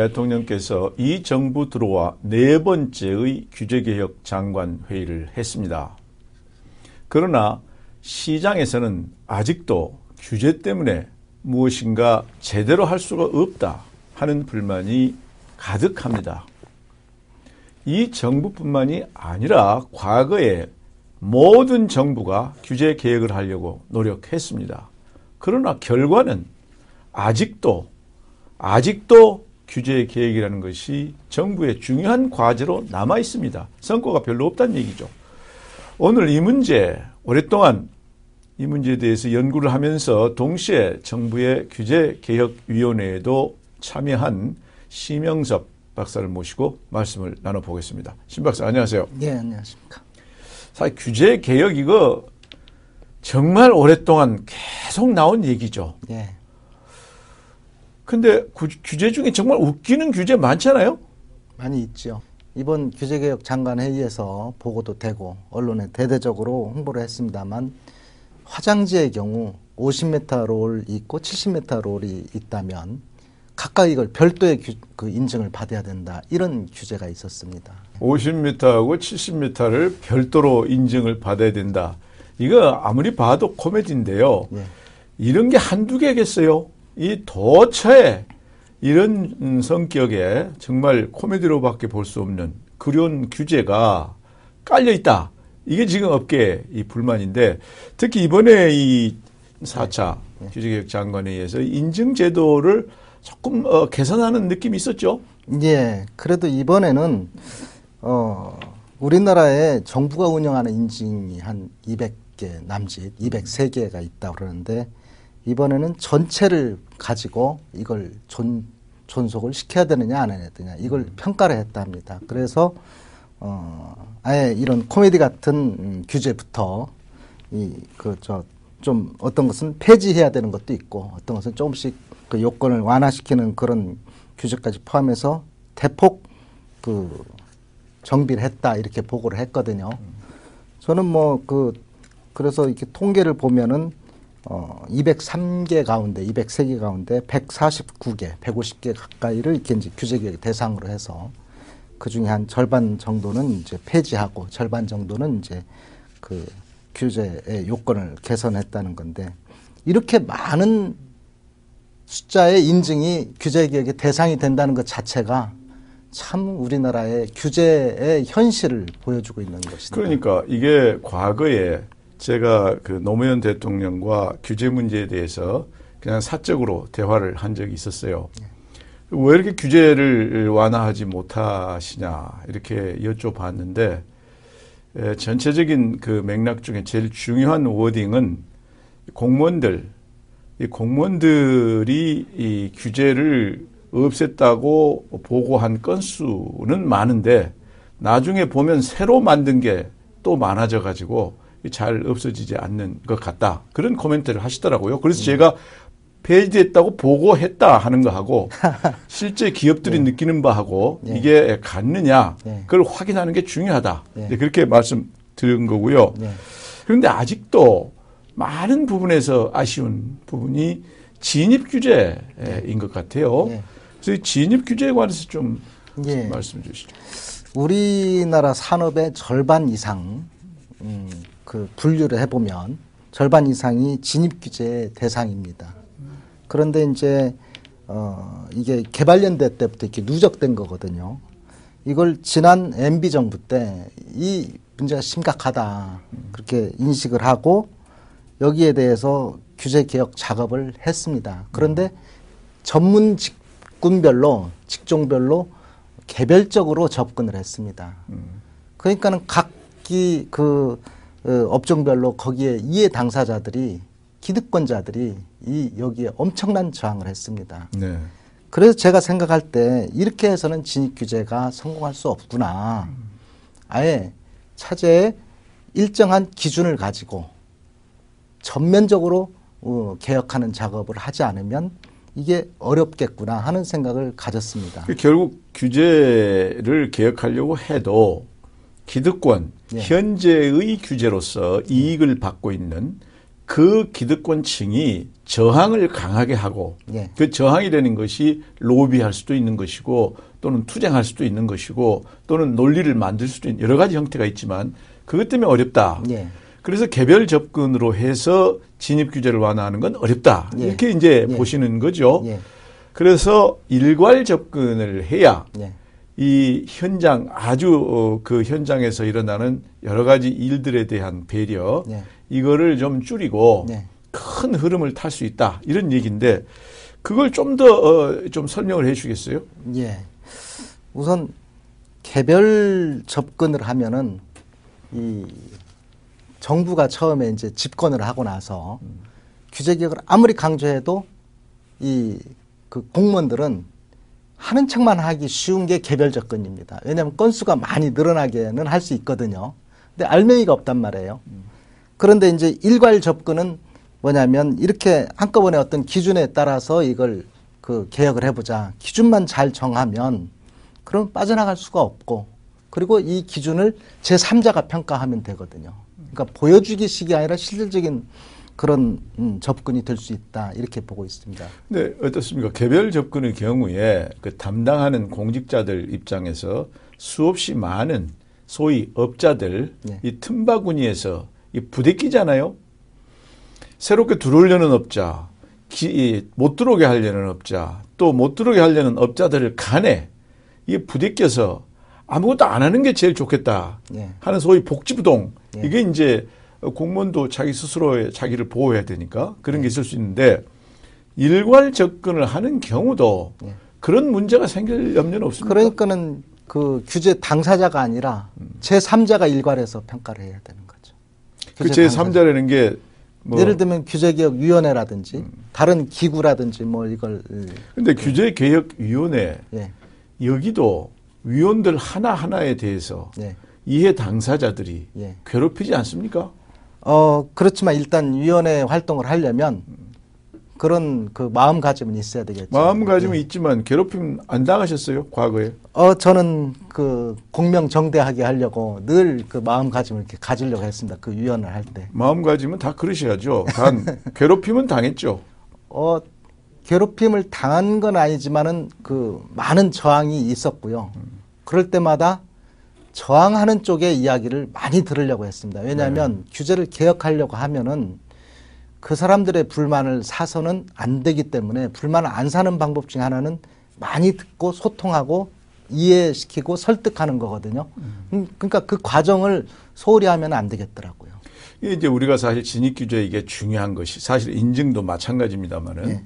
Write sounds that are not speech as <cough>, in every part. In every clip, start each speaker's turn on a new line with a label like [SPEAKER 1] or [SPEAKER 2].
[SPEAKER 1] 대통령께서 이 정부 들어와 네 번째의 규제개혁 장관 회의를 했습니다. 그러나 시장에서는 아직도 규제 때문에 무엇인가 제대로 할 수가 없다 하는 불만이 가득합니다. 이 정부뿐만이 아니라 과거에 모든 정부가 규제 개혁을 하려고 노력했습니다. 그러나 결과는 아직도 아직도 규제 개혁이라는 것이 정부의 중요한 과제로 남아 있습니다. 성과가 별로 없다는 얘기죠. 오늘 이 문제 오랫동안 이 문제에 대해서 연구를 하면서 동시에 정부의 규제 개혁 위원회에도 참여한 심영섭 박사를 모시고 말씀을 나눠 보겠습니다. 심 박사 안녕하세요.
[SPEAKER 2] 네, 안녕하십니까.
[SPEAKER 1] 사실 규제 개혁 이거 정말 오랫동안 계속 나온 얘기죠.
[SPEAKER 2] 네.
[SPEAKER 1] 근데 규제 중에 정말 웃기는 규제 많잖아요?
[SPEAKER 2] 많이 있죠. 이번 규제개혁 장관 회의에서 보고도 되고 언론에 대대적으로 홍보를 했습니다만 화장지의 경우 50m 롤이 있고 70m 롤이 있다면 각각 이걸 별도의 규, 그 인증을 받아야 된다 이런 규제가 있었습니다.
[SPEAKER 1] 50m하고 70m를 별도로 인증을 받아야 된다. 이거 아무리 봐도 코미디인데요. 예. 이런 게 한두 개겠어요. 이 도처에 이런 성격의 정말 코미디로밖에 볼 수 없는 그런 규제가 깔려 있다. 이게 지금 업계 이 불만인데 특히 이번에 이 4차 네. 규제개혁 장관에 의해서 인증 제도를 조금 어, 개선하는 느낌이 있었죠.
[SPEAKER 2] 예. 그래도 이번에는 어 우리나라에 정부가 운영하는 인증이 한 200개 남짓, 203개가 있다 그러는데 이번에는 전체를 가지고 이걸 존, 존속을 시켜야 되느냐 안 해야 되느냐 이걸 음. 평가를 했다 합니다. 그래서 어 아예 이런 코미디 같은 음, 규제부터 이 그 저 좀 어떤 것은 폐지해야 되는 것도 있고 어떤 것은 조금씩 그 요건을 완화시키는 그런 규제까지 포함해서 대폭 그 정비를 했다 이렇게 보고를 했거든요. 저는 뭐 그 그래서 이렇게 통계를 보면은 어 203개 가운데 203개 가운데 149개, 150개 가까이를 이렇게 이제 규제 개혁 대상으로 해서 그 중에 한 절반 정도는 이제 폐지하고 절반 정도는 이제 그 규제의 요건을 개선했다는 건데 이렇게 많은 숫자의 인증이 규제 개혁의 대상이 된다는 것 자체가 참 우리나라의 규제의 현실을 보여주고 있는 것입니다.
[SPEAKER 1] 그러니까 이게 과거에 제가 그 노무현 대통령과 규제 문제에 대해서 그냥 사적으로 대화를 한 적이 있었어요. 왜 이렇게 규제를 완화하지 못하시냐 이렇게 여쭤봤는데 에, 전체적인 그 맥락 중에 제일 중요한 워딩은 공무원들 이 공무원들이 이 규제를 없앴다고 보고한 건수는 많은데 나중에 보면 새로 만든 게 또 많아져 가지고 잘 없어지지 않는 것 같다. 그런 코멘트를 하시더라고요. 그래서 음. 제가 폐지했다고 보고했다 하는 거하고 <laughs> 실제 기업들이 네. 느끼는 바하고 네. 이게 같느냐 네. 그걸 확인하는 게 중요하다. 네. 그렇게 말씀드린 거고요. 네. 그런데 아직도 많은 부분에서 아쉬운 부분이 진입 규제인 것 같아요. 네. 그래서 진입 규제에 관해서 좀, 예. 말씀 주시죠.
[SPEAKER 2] 우리나라 산업의 절반 이상 음, 그 분류를 해보면 절반 이상이 진입 규제 대상입니다. 그런데 이제 어, 이게 개발연대 때부터 이렇게 누적된 거거든요. 이걸 지난 MB 정부 때 이 문제가 심각하다 그렇게 인식을 하고 여기에 대해서 규제 개혁 작업을 했습니다. 그런데 전문 직군별로 직종별로 개별적으로 접근을 했습니다. 그러니까는 각기 그 어, 업종별로 거기에 이해 당사자들이 기득권자들이 이 여기에 엄청난 저항을 했습니다. 네. 그래서 제가 생각할 때 이렇게 해서는 진입 규제가 성공할 수 없구나. 아예 차제에 일정한 기준을 가지고 전면적으로 어, 개혁하는 작업을 하지 않으면 이게 어렵겠구나 하는 생각을 가졌습니다.
[SPEAKER 1] 그 결국 규제를 개혁하려고 해도 기득권, 네. 현재의 규제로서 이익을 받고 있는 그 기득권층이 저항을 강하게 하고
[SPEAKER 2] 예.
[SPEAKER 1] 그 저항이 되는 것이 로비할 수도 있는 것이고 또는 투쟁할 수도 있는 것이고 또는 논리를 만들 수도 있는 여러 가지 형태가 있지만 그것 때문에 어렵다.
[SPEAKER 2] 예.
[SPEAKER 1] 그래서 개별 접근으로 해서 진입 규제를 완화하는 건 어렵다.
[SPEAKER 2] 예.
[SPEAKER 1] 이렇게 이제
[SPEAKER 2] 예.
[SPEAKER 1] 보시는 거죠.
[SPEAKER 2] 예.
[SPEAKER 1] 그래서 일괄 접근을 해야
[SPEAKER 2] 예.
[SPEAKER 1] 이 현장 아주 어, 그 현장에서 일어나는 여러 가지 일들에 대한 배려
[SPEAKER 2] 예.
[SPEAKER 1] 이거를 좀 줄이고
[SPEAKER 2] 예.
[SPEAKER 1] 큰 흐름을 탈 수 있다 이런 얘기인데 그걸 좀 더좀 설명을 해주시겠어요?
[SPEAKER 2] 예. 우선 개별 접근을 하면은 이 정부가 처음에 이제 집권을 하고 나서 규제 개혁을 아무리 강조해도 이 그 공무원들은 하는 척만 하기 쉬운 게 개별 접근입니다. 왜냐하면 건수가 많이 늘어나게는 할 수 있거든요. 근데 알맹이가 없단 말이에요. 그런데 이제 일괄 접근은 뭐냐면 이렇게 한꺼번에 어떤 기준에 따라서 이걸 그 개혁을 해보자. 기준만 잘 정하면 그럼 빠져나갈 수가 없고 그리고 이 기준을 제3자가 평가하면 되거든요. 그러니까 보여주기식이 아니라 실질적인 그런 음, 접근이 될 수 있다 이렇게 보고 있습니다.
[SPEAKER 1] 근데 어떻습니까? 개별 접근의 경우에 그 담당하는 공직자들 입장에서 수없이 많은 소위 업자들
[SPEAKER 2] 네.
[SPEAKER 1] 이 틈바구니에서 이 부대끼잖아요. 새롭게 들어오려는 업자, 기, 이, 못 들어오게 하려는 업자, 또 못 들어오게 하려는 업자들 간에 이게 부대껴서 아무것도 안 하는 게 제일 좋겠다
[SPEAKER 2] 예.
[SPEAKER 1] 하는 소위 복지부동
[SPEAKER 2] 예.
[SPEAKER 1] 이게 이제 공무원도 자기 스스로의 자기를 보호해야 되니까 그런 게 있을 수 있는데 일괄 접근을 하는 경우도
[SPEAKER 2] 예.
[SPEAKER 1] 그런 문제가 생길 염려는 없습니까?
[SPEAKER 2] 그러니까는 그 규제 당사자가 아니라 제3자가 일괄해서 평가를 해야 되는 거죠.
[SPEAKER 1] 그
[SPEAKER 2] 규제 당사자.
[SPEAKER 1] 제3자라는 게 뭐,
[SPEAKER 2] 예를 들면 규제개혁위원회라든지 다른 기구라든지 뭐 이걸
[SPEAKER 1] 근데 규제개혁위원회
[SPEAKER 2] 예,
[SPEAKER 1] 여기도 위원들 하나하나에 대해서
[SPEAKER 2] 예,
[SPEAKER 1] 이해 당사자들이
[SPEAKER 2] 예.
[SPEAKER 1] 괴롭히지 않습니까?
[SPEAKER 2] 어 그렇지만 일단 위원회 활동을 하려면 그런 그 마음가짐은 있어야 되겠죠.
[SPEAKER 1] 마음가짐은
[SPEAKER 2] 예.
[SPEAKER 1] 있지만 괴롭힘 안 당하셨어요? 과거에?
[SPEAKER 2] 어 저는 그 공명정대하게 하려고 늘 그 마음가짐을 이렇게 가지려고 했습니다. 그 위원을 할 때.
[SPEAKER 1] 마음가짐은 다 그러셔야죠. 단 <laughs> 괴롭힘은 당했죠.
[SPEAKER 2] 어 괴롭힘을 당한 건 아니지만은 그 많은 저항이 있었고요. 그럴 때마다 저항하는 쪽의 이야기를 많이 들으려고 했습니다. 왜냐하면 규제를 개혁하려고 하면은 그 사람들의 불만을 사서는 안 되기 때문에 불만을 안 사는 방법 중 하나는 많이 듣고 소통하고 이해시키고 설득하는 거거든요. 음, 그러니까 그 과정을 소홀히 하면 안 되겠더라고요.
[SPEAKER 1] 이게 이제 우리가 사실 진입 규제 이게 중요한 것이 사실 인증도 마찬가지입니다만은
[SPEAKER 2] 예.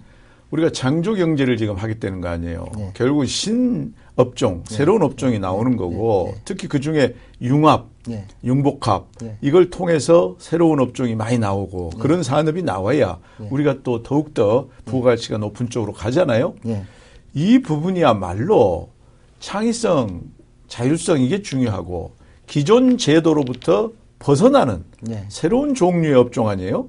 [SPEAKER 1] 우리가 창조 경제를 지금 하겠다는 거 아니에요.
[SPEAKER 2] 예.
[SPEAKER 1] 결국 신 업종, 새로운 업종이 나오는 거고
[SPEAKER 2] 예.
[SPEAKER 1] 특히 그 중에 융합,
[SPEAKER 2] 예.
[SPEAKER 1] 융복합
[SPEAKER 2] 예.
[SPEAKER 1] 이걸 통해서 새로운 업종이 많이 나오고 그런 산업이 나와야
[SPEAKER 2] 예.
[SPEAKER 1] 우리가 또 더욱더 부가가치가 높은 쪽으로 가잖아요.
[SPEAKER 2] 예.
[SPEAKER 1] 이 부분이야말로 창의성, 자율성 이게 중요하고 기존 제도로부터 벗어나는
[SPEAKER 2] 예.
[SPEAKER 1] 새로운 종류의 업종 아니에요?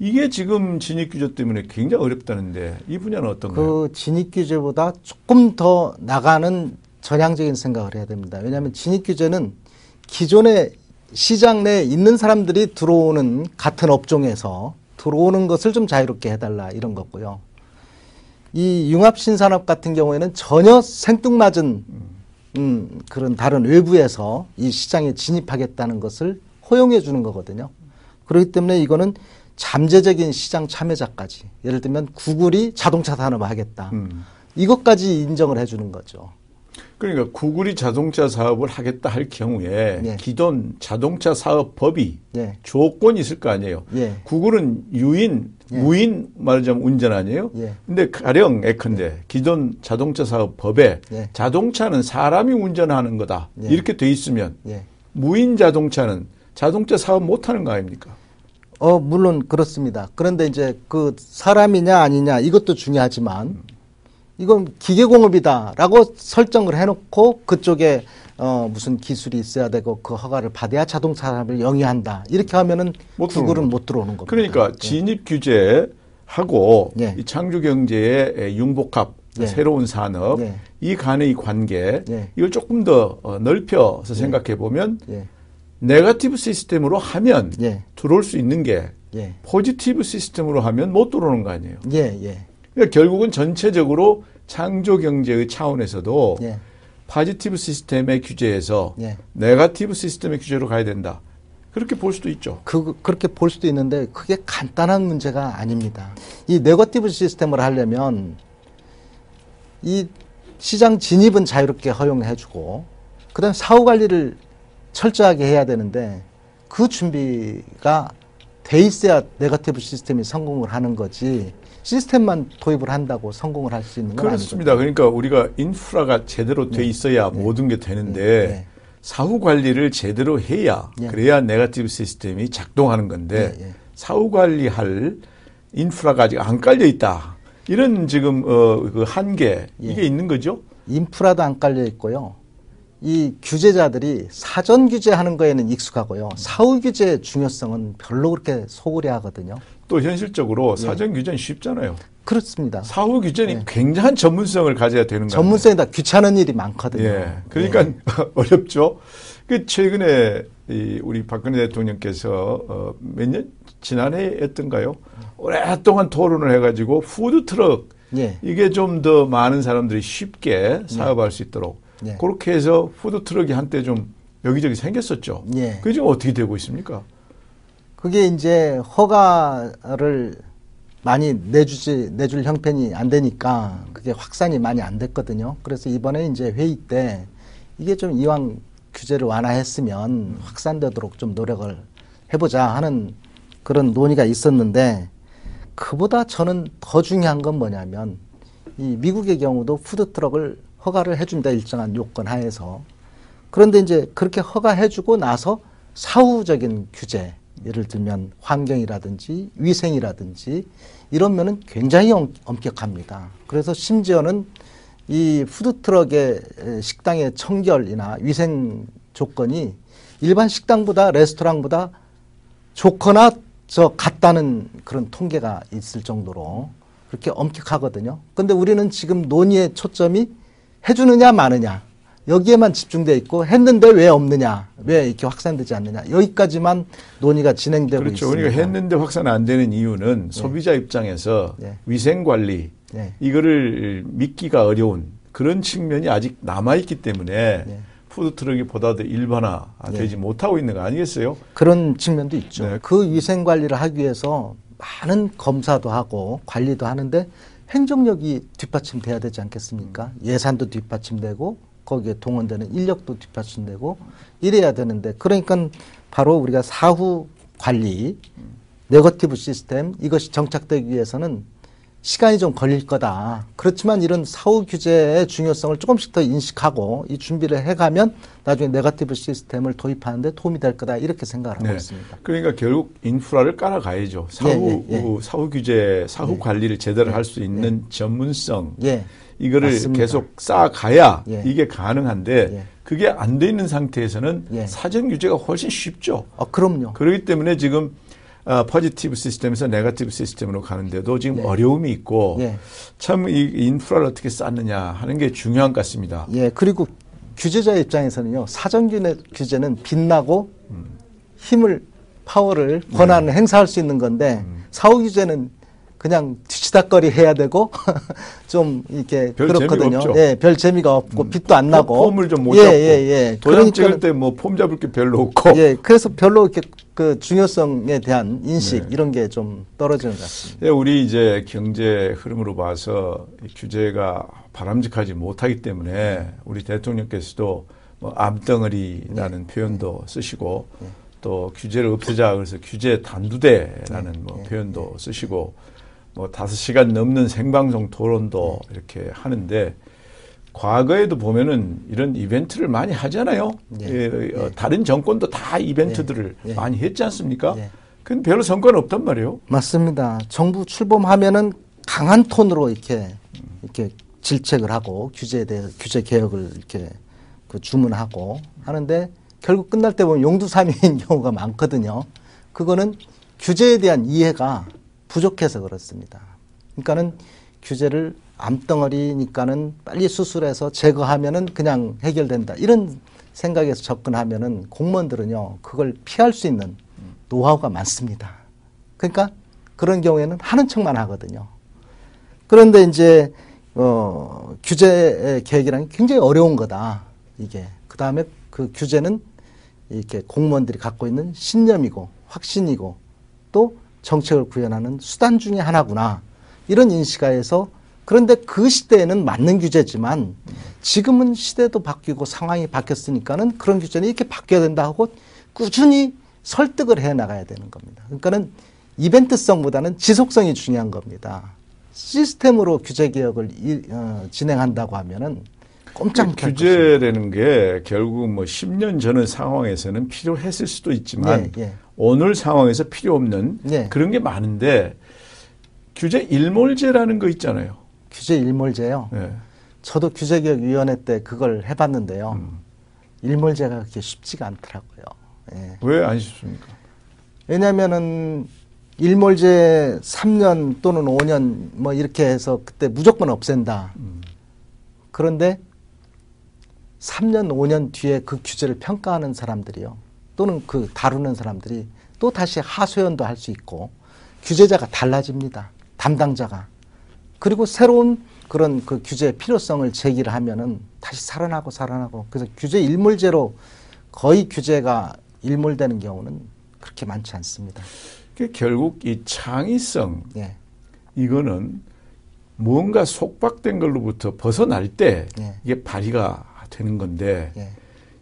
[SPEAKER 2] 예.
[SPEAKER 1] 이게 지금 진입 규제 때문에 굉장히 어렵다는데 이 분야는 어떤가요?
[SPEAKER 2] 그 진입 규제보다 조금 더 나가는 전향적인 생각을 해야 됩니다. 왜냐하면 진입 규제는 기존의 시장 내에 있는 사람들이 들어오는 같은 업종에서 들어오는 것을 좀 자유롭게 해달라 이런 거고요. 이 융합 신산업 같은 경우에는 전혀 생뚱맞은 음, 그런 다른 외부에서 이 시장에 진입하겠다는 것을 허용해 주는 거거든요. 그렇기 때문에 이거는 잠재적인 시장 참여자까지 예를 들면 구글이 자동차 산업을 하겠다.
[SPEAKER 1] 음.
[SPEAKER 2] 이것까지 인정을 해주는 거죠.
[SPEAKER 1] 그러니까 구글이 자동차 사업을 하겠다 할 경우에
[SPEAKER 2] 예.
[SPEAKER 1] 기존 자동차 사업 법이
[SPEAKER 2] 예,
[SPEAKER 1] 조건이 있을 거 아니에요.
[SPEAKER 2] 예,
[SPEAKER 1] 구글은 유인,
[SPEAKER 2] 예.
[SPEAKER 1] 무인 말하자면 운전 아니에요?
[SPEAKER 2] 예.
[SPEAKER 1] 근데 가령 예컨대 기존 자동차 사업 법에
[SPEAKER 2] 예.
[SPEAKER 1] 자동차는 사람이 운전하는 거다.
[SPEAKER 2] 예.
[SPEAKER 1] 이렇게 돼 있으면
[SPEAKER 2] 예.
[SPEAKER 1] 무인 자동차는 자동차 사업 못 하는 거 아닙니까?
[SPEAKER 2] 어, 물론 그렇습니다. 그런데 이제 그 사람이냐 아니냐 이것도 중요하지만 이건 기계공업이다라고 설정을 해놓고 그쪽에 어, 무슨 기술이 있어야 되고 그 허가를 받아야 자동차 산업을 영위한다. 이렇게 하면은
[SPEAKER 1] 못
[SPEAKER 2] 구글은. 못 들어오는 겁니다.
[SPEAKER 1] 그러니까 진입 규제 하고
[SPEAKER 2] 예.
[SPEAKER 1] 이 창조 경제의 융복합
[SPEAKER 2] 예.
[SPEAKER 1] 새로운 산업
[SPEAKER 2] 예.
[SPEAKER 1] 이 간의 관계
[SPEAKER 2] 예.
[SPEAKER 1] 이걸 조금 더 어, 넓혀서 생각해 보면
[SPEAKER 2] 예,
[SPEAKER 1] 네거티브 시스템으로 하면
[SPEAKER 2] 예,
[SPEAKER 1] 들어올 수 있는 게
[SPEAKER 2] 예.
[SPEAKER 1] 포지티브 시스템으로 하면 못 들어오는 거 아니에요.
[SPEAKER 2] 예, 예.
[SPEAKER 1] 그러니까 결국은 전체적으로 창조 경제의 차원에서도
[SPEAKER 2] 예.
[SPEAKER 1] 포지티브 시스템의 규제에서
[SPEAKER 2] 예.
[SPEAKER 1] 네가티브 시스템의 규제로 가야 된다. 그렇게 볼 수도 있죠.
[SPEAKER 2] 그, 그렇게 볼 수도 있는데 그게 간단한 문제가 아닙니다. 이 네거티브 시스템을 하려면 이 시장 진입은 자유롭게 허용해주고 그다음 사후 관리를 철저하게 해야 되는데 그 준비가 돼 있어야 네거티브 시스템이 성공을 하는 거지 시스템만 도입을 한다고 성공을 할 수 있는 건
[SPEAKER 1] 그렇습니다. 그러니까 우리가 인프라가 제대로 돼 있어야 모든 게 되는데
[SPEAKER 2] 네. 네.
[SPEAKER 1] 사후 관리를 제대로 해야
[SPEAKER 2] 예.
[SPEAKER 1] 그래야 네가티브 시스템이 작동하는 건데
[SPEAKER 2] 예, 예.
[SPEAKER 1] 사후 관리할 인프라가 아직 안 깔려 있다. 이런 지금 어, 그 한계
[SPEAKER 2] 예.
[SPEAKER 1] 이게 있는 거죠.
[SPEAKER 2] 인프라도 안 깔려 있고요. 이 규제자들이 사전 규제하는 거에는 익숙하고요. 사후 규제의 중요성은 별로 그렇게 소홀히 하거든요.
[SPEAKER 1] 또 현실적으로
[SPEAKER 2] 예.
[SPEAKER 1] 사전 규제는 쉽잖아요.
[SPEAKER 2] 그렇습니다.
[SPEAKER 1] 사후 규제는 굉장한 전문성을 가져야 되는 거예요.
[SPEAKER 2] 네. 전문성이 다 귀찮은 일이 많거든요.
[SPEAKER 1] 예. 그러니까 <laughs> 어렵죠. 그 최근에 이 우리 박근혜 대통령께서 어, 몇 년 지난해 했던가요? 오랫동안 토론을 해가지고 푸드 트럭
[SPEAKER 2] 예.
[SPEAKER 1] 이게 좀 더 많은 사람들이 쉽게 사업할 수 있도록
[SPEAKER 2] 예.
[SPEAKER 1] 그렇게 해서 푸드 트럭이 한때 좀 여기저기 생겼었죠.
[SPEAKER 2] 예.
[SPEAKER 1] 그게 지금 어떻게 되고 있습니까?
[SPEAKER 2] 그게 이제 허가를 많이 내주지 내줄 형편이 안 되니까 그게 확산이 많이 안 됐거든요. 그래서 이번에 이제 회의 때 이게 좀 이왕 규제를 완화했으면 확산되도록 좀 노력을 해보자 하는 그런 논의가 있었는데 그보다 저는 더 중요한 건 뭐냐면 이 미국의 경우도 푸드 트럭을 허가를 해준다 일정한 요건 하에서 그런데 이제 그렇게 허가해주고 나서 사후적인 규제 예를 들면 환경이라든지 위생이라든지 이런 면은 굉장히 엄, 엄격합니다. 그래서 심지어는 이 푸드트럭의 식당의 청결이나 위생 조건이 일반 식당보다 레스토랑보다 좋거나 저 같다는 그런 통계가 있을 정도로 그렇게 엄격하거든요. 근데 우리는 지금 논의의 초점이 해주느냐 마느냐 여기에만 집중돼 있고 했는데 왜 없느냐 왜 이렇게 확산되지 않느냐 여기까지만 논의가 진행되고
[SPEAKER 1] 그렇죠.
[SPEAKER 2] 있습니다.
[SPEAKER 1] 우리가 했는데 확산 안 되는 이유는 소비자 입장에서
[SPEAKER 2] 예.
[SPEAKER 1] 위생 관리
[SPEAKER 2] 예.
[SPEAKER 1] 이거를 믿기가 어려운 그런 측면이 아직 남아 있기 때문에
[SPEAKER 2] 예.
[SPEAKER 1] 푸드 트럭이 보다 더 일반화되지 못하고 있는 거 아니겠어요?
[SPEAKER 2] 그런 측면도 있죠.
[SPEAKER 1] 네.
[SPEAKER 2] 그 위생 관리를 하기 위해서 많은 검사도 하고 관리도 하는데 행정력이 뒷받침돼야 되지 않겠습니까? 예산도 뒷받침되고 거기에 동원되는 인력도 뒷받침되고 이래야 되는데 그러니까 바로 우리가 사후 관리 네거티브 시스템 이것이 정착되기 위해서는 시간이 좀 걸릴 거다. 그렇지만 이런 사후 규제의 중요성을 조금씩 더 인식하고 이 준비를 해가면 나중에 네거티브 시스템을 도입하는데 도움이 될 거다 이렇게 생각을 하고
[SPEAKER 1] 네.
[SPEAKER 2] 있습니다.
[SPEAKER 1] 그러니까 결국 인프라를 깔아가야죠. 사후
[SPEAKER 2] 예, 예, 예.
[SPEAKER 1] 사후 규제, 사후
[SPEAKER 2] 예.
[SPEAKER 1] 관리를 제대로 할 수 있는 전문성
[SPEAKER 2] 예,
[SPEAKER 1] 이거를
[SPEAKER 2] 맞습니다.
[SPEAKER 1] 계속 쌓아가야
[SPEAKER 2] 예.
[SPEAKER 1] 이게 가능한데
[SPEAKER 2] 예.
[SPEAKER 1] 그게 안 돼 있는 상태에서는
[SPEAKER 2] 예.
[SPEAKER 1] 사전 규제가 훨씬 쉽죠.
[SPEAKER 2] 어, 그럼요.
[SPEAKER 1] 그렇기 때문에 지금 아, 포지티브 시스템에서 네거티브 시스템으로 가는데도 지금
[SPEAKER 2] 네.
[SPEAKER 1] 어려움이 있고
[SPEAKER 2] 예.
[SPEAKER 1] 참 이 인프라를 어떻게 쌓느냐 하는 게 중요한 것 같습니다.
[SPEAKER 2] 예, 그리고 규제자 입장에서는요, 사전 규제- 규제는 빛나고 힘을, 파워를,
[SPEAKER 1] 네.
[SPEAKER 2] 권한을 행사할 수 있는 건데,
[SPEAKER 1] 음.
[SPEAKER 2] 사후 규제는 그냥 뒤치다거리 해야 되고, <laughs> 좀 이렇게
[SPEAKER 1] 별
[SPEAKER 2] 그렇거든요.
[SPEAKER 1] 재미가. 음.
[SPEAKER 2] 예, 별 재미가 없고, 빛도 안 나고.
[SPEAKER 1] 폼을 좀 못
[SPEAKER 2] 예,
[SPEAKER 1] 잡고
[SPEAKER 2] 예, 예.
[SPEAKER 1] 도장 찍을 때 뭐 폼 잡을 게 별로 없고
[SPEAKER 2] 예, 그래서 별로 이렇게 그 중요성에 대한 인식,
[SPEAKER 1] 네.
[SPEAKER 2] 이런 게 좀 떨어지는 것 같습니다.
[SPEAKER 1] 예, 우리 이제 경제 흐름으로 봐서 이 규제가 바람직하지 못하기 때문에 우리 대통령께서도 뭐 암덩어리라는 표현도 쓰시고 또 규제를 없애자 그래서 규제 단두대라는 뭐 표현도 쓰시고 뭐 다섯 시간 넘는 생방송 토론도 이렇게 하는데 과거에도 보면은 이런 이벤트를 많이 하잖아요.
[SPEAKER 2] 예.
[SPEAKER 1] 예, 어, 다른 정권도 다 이벤트들을
[SPEAKER 2] 예. 예.
[SPEAKER 1] 많이 했지 않습니까?
[SPEAKER 2] 예.
[SPEAKER 1] 근데 별로 성과는 없단 말이에요.
[SPEAKER 2] 맞습니다. 정부 출범하면은 강한 톤으로 이렇게 이렇게 질책을 하고 규제에 대해 규제 개혁을 이렇게 그 주문하고 하는데 결국 끝날 때 보면 용두사미인 <laughs> 경우가 많거든요. 그거는 규제에 대한 이해가 부족해서 그렇습니다. 그러니까는 규제를 암덩어리니까는 빨리 수술해서 제거하면은 그냥 해결된다. 이런 생각에서 접근하면은 공무원들은요, 그걸 피할 수 있는 노하우가 많습니다. 그러니까 그런 경우에는 하는 척만 하거든요. 그런데 이제 어, 규제 계획이라는 게 굉장히 어려운 거다. 이게 그 다음에 그 규제는 이렇게 공무원들이 갖고 있는 신념이고 확신이고 또 정책을 구현하는 수단 중의 하나구나 이런 인식하에서 그런데 그 시대에는 맞는 규제지만 지금은 시대도 바뀌고 상황이 바뀌었으니까는 그런 규제는 이렇게 바뀌어야 된다 하고 꾸준히 설득을 해 나가야 되는 겁니다. 그러니까는 이벤트성보다는 지속성이 중요한 겁니다. 시스템으로 규제 개혁을 이, 어, 진행한다고 하면은 꼼짝
[SPEAKER 1] 규제라는 게 결국 뭐 10년 전의 상황에서는 필요했을 수도 있지만
[SPEAKER 2] 예, 예.
[SPEAKER 1] 오늘 상황에서 필요 없는
[SPEAKER 2] 예.
[SPEAKER 1] 그런 게 많은데 규제 일몰제라는 거 있잖아요.
[SPEAKER 2] 규제 일몰제요.
[SPEAKER 1] 예.
[SPEAKER 2] 저도 규제개혁위원회 때 그걸 해봤는데요.
[SPEAKER 1] 음.
[SPEAKER 2] 일몰제가 그렇게 쉽지가 않더라고요. 예.
[SPEAKER 1] 왜안 쉽습니까?
[SPEAKER 2] 왜냐면은 일몰제 3년 또는 5년 뭐 이렇게 해서 그때 무조건 없앤다.
[SPEAKER 1] 음.
[SPEAKER 2] 그런데 3년, 5년 뒤에 그 규제를 평가하는 사람들이요. 또는 그 다루는 사람들이 또 다시 하소연도 할 수 있고 규제자가 달라집니다. 담당자가. 그리고 새로운 그런 그 규제의 필요성을 제기를 하면은 다시 살아나고 살아나고 그래서 규제 일몰제로 거의 규제가 일몰되는 경우는 그렇게 많지 않습니다.
[SPEAKER 1] 그 결국 이 창의성
[SPEAKER 2] 예.
[SPEAKER 1] 이거는 무언가 속박된 걸로부터 벗어날 때
[SPEAKER 2] 예.
[SPEAKER 1] 이게 발휘가 되는 건데
[SPEAKER 2] 예.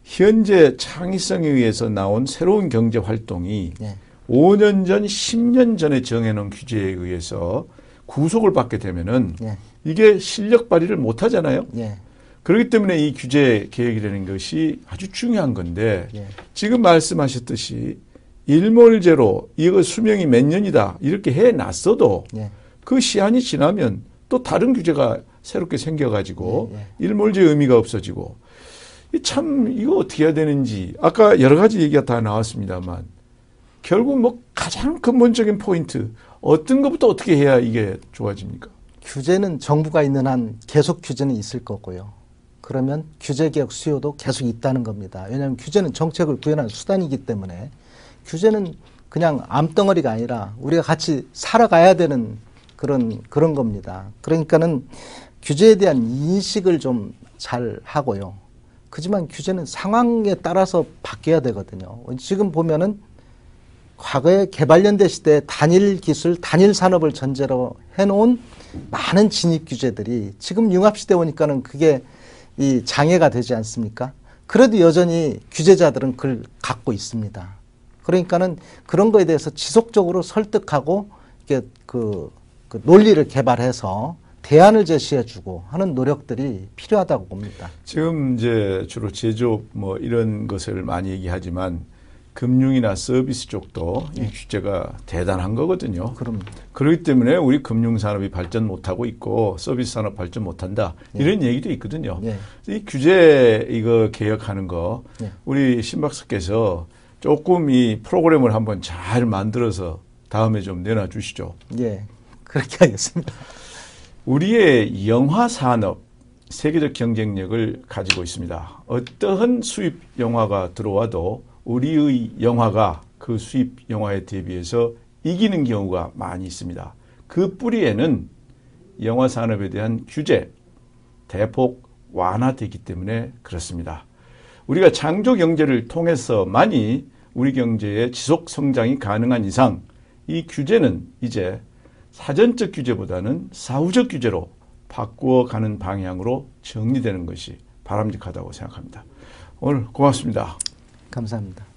[SPEAKER 1] 현재 창의성에 의해서 나온 새로운 경제 활동이
[SPEAKER 2] 예.
[SPEAKER 1] 5년 전, 10년 전에 정해놓은 규제에 의해서 구속을 받게 되면은
[SPEAKER 2] 예.
[SPEAKER 1] 이게 실력 발휘를 못 하잖아요.
[SPEAKER 2] 예.
[SPEAKER 1] 그렇기 때문에 이 규제 계획이라는 것이 아주 중요한 건데
[SPEAKER 2] 예.
[SPEAKER 1] 지금 말씀하셨듯이 일몰제로 이거 수명이 몇 년이다 이렇게 해 놨어도
[SPEAKER 2] 예.
[SPEAKER 1] 그 시한이 지나면 또 다른 규제가 새롭게 생겨가지고
[SPEAKER 2] 예, 예.
[SPEAKER 1] 일몰제 의미가 없어지고 이 참 이거 어떻게 해야 되는지 아까 여러 가지 얘기가 다 나왔습니다만 결국 뭐 가장 근본적인 포인트 어떤 것부터 어떻게 해야 이게 좋아집니까?
[SPEAKER 2] 규제는 정부가 있는 한 계속 규제는 있을 거고요. 그러면 규제 개혁 수요도 계속 있다는 겁니다. 왜냐하면 규제는 정책을 구현하는 수단이기 때문에 규제는 그냥 암덩어리가 아니라 우리가 같이 살아가야 되는 그런 그런 겁니다. 그러니까는 규제에 대한 인식을 좀 잘 하고요. 그지만 규제는 상황에 따라서 바뀌어야 되거든요. 지금 보면은 과거에 개발연대 시대 단일 기술, 단일 산업을 전제로 해놓은 많은 진입 규제들이 지금 융합시대 오니까는 그게 이 장애가 되지 않습니까? 그래도 여전히 규제자들은 그걸 갖고 있습니다. 그러니까는 그런 거에 대해서 지속적으로 설득하고 이게 그, 그 논리를 개발해서 대안을 제시해주고 하는 노력들이 필요하다고 봅니다.
[SPEAKER 1] 지금 이제 주로 제조업 뭐 이런 것을 많이 얘기하지만 금융이나 서비스 쪽도 이 규제가 대단한 거거든요.
[SPEAKER 2] 그럼
[SPEAKER 1] 그렇기 때문에 우리 금융 산업이 발전 못하고 있고 서비스 산업 발전 못한다 이런 얘기도 있거든요.
[SPEAKER 2] 예.
[SPEAKER 1] 이 규제 이거 개혁하는 거
[SPEAKER 2] 예.
[SPEAKER 1] 우리 신박사께서 조금 이 프로그램을 한번 잘 만들어서 다음에 좀 내놔 주시죠.
[SPEAKER 2] 예 그렇게 하겠습니다.
[SPEAKER 1] 우리의 영화 산업 세계적 경쟁력을 가지고 있습니다. 어떠한 수입 영화가 들어와도 우리의 영화가 그 수입 영화에 대비해서 이기는 경우가 많이 있습니다. 그 뿌리에는 영화 산업에 대한 규제 대폭 완화되기 때문에 그렇습니다. 우리가 창조 경제를 통해서만이 우리 경제의 지속 성장이 가능한 이상 이 규제는 이제 사전적 규제보다는 사후적 규제로 바꾸어 가는 방향으로 정리되는 것이 바람직하다고 생각합니다. 오늘 고맙습니다.
[SPEAKER 2] 감사합니다.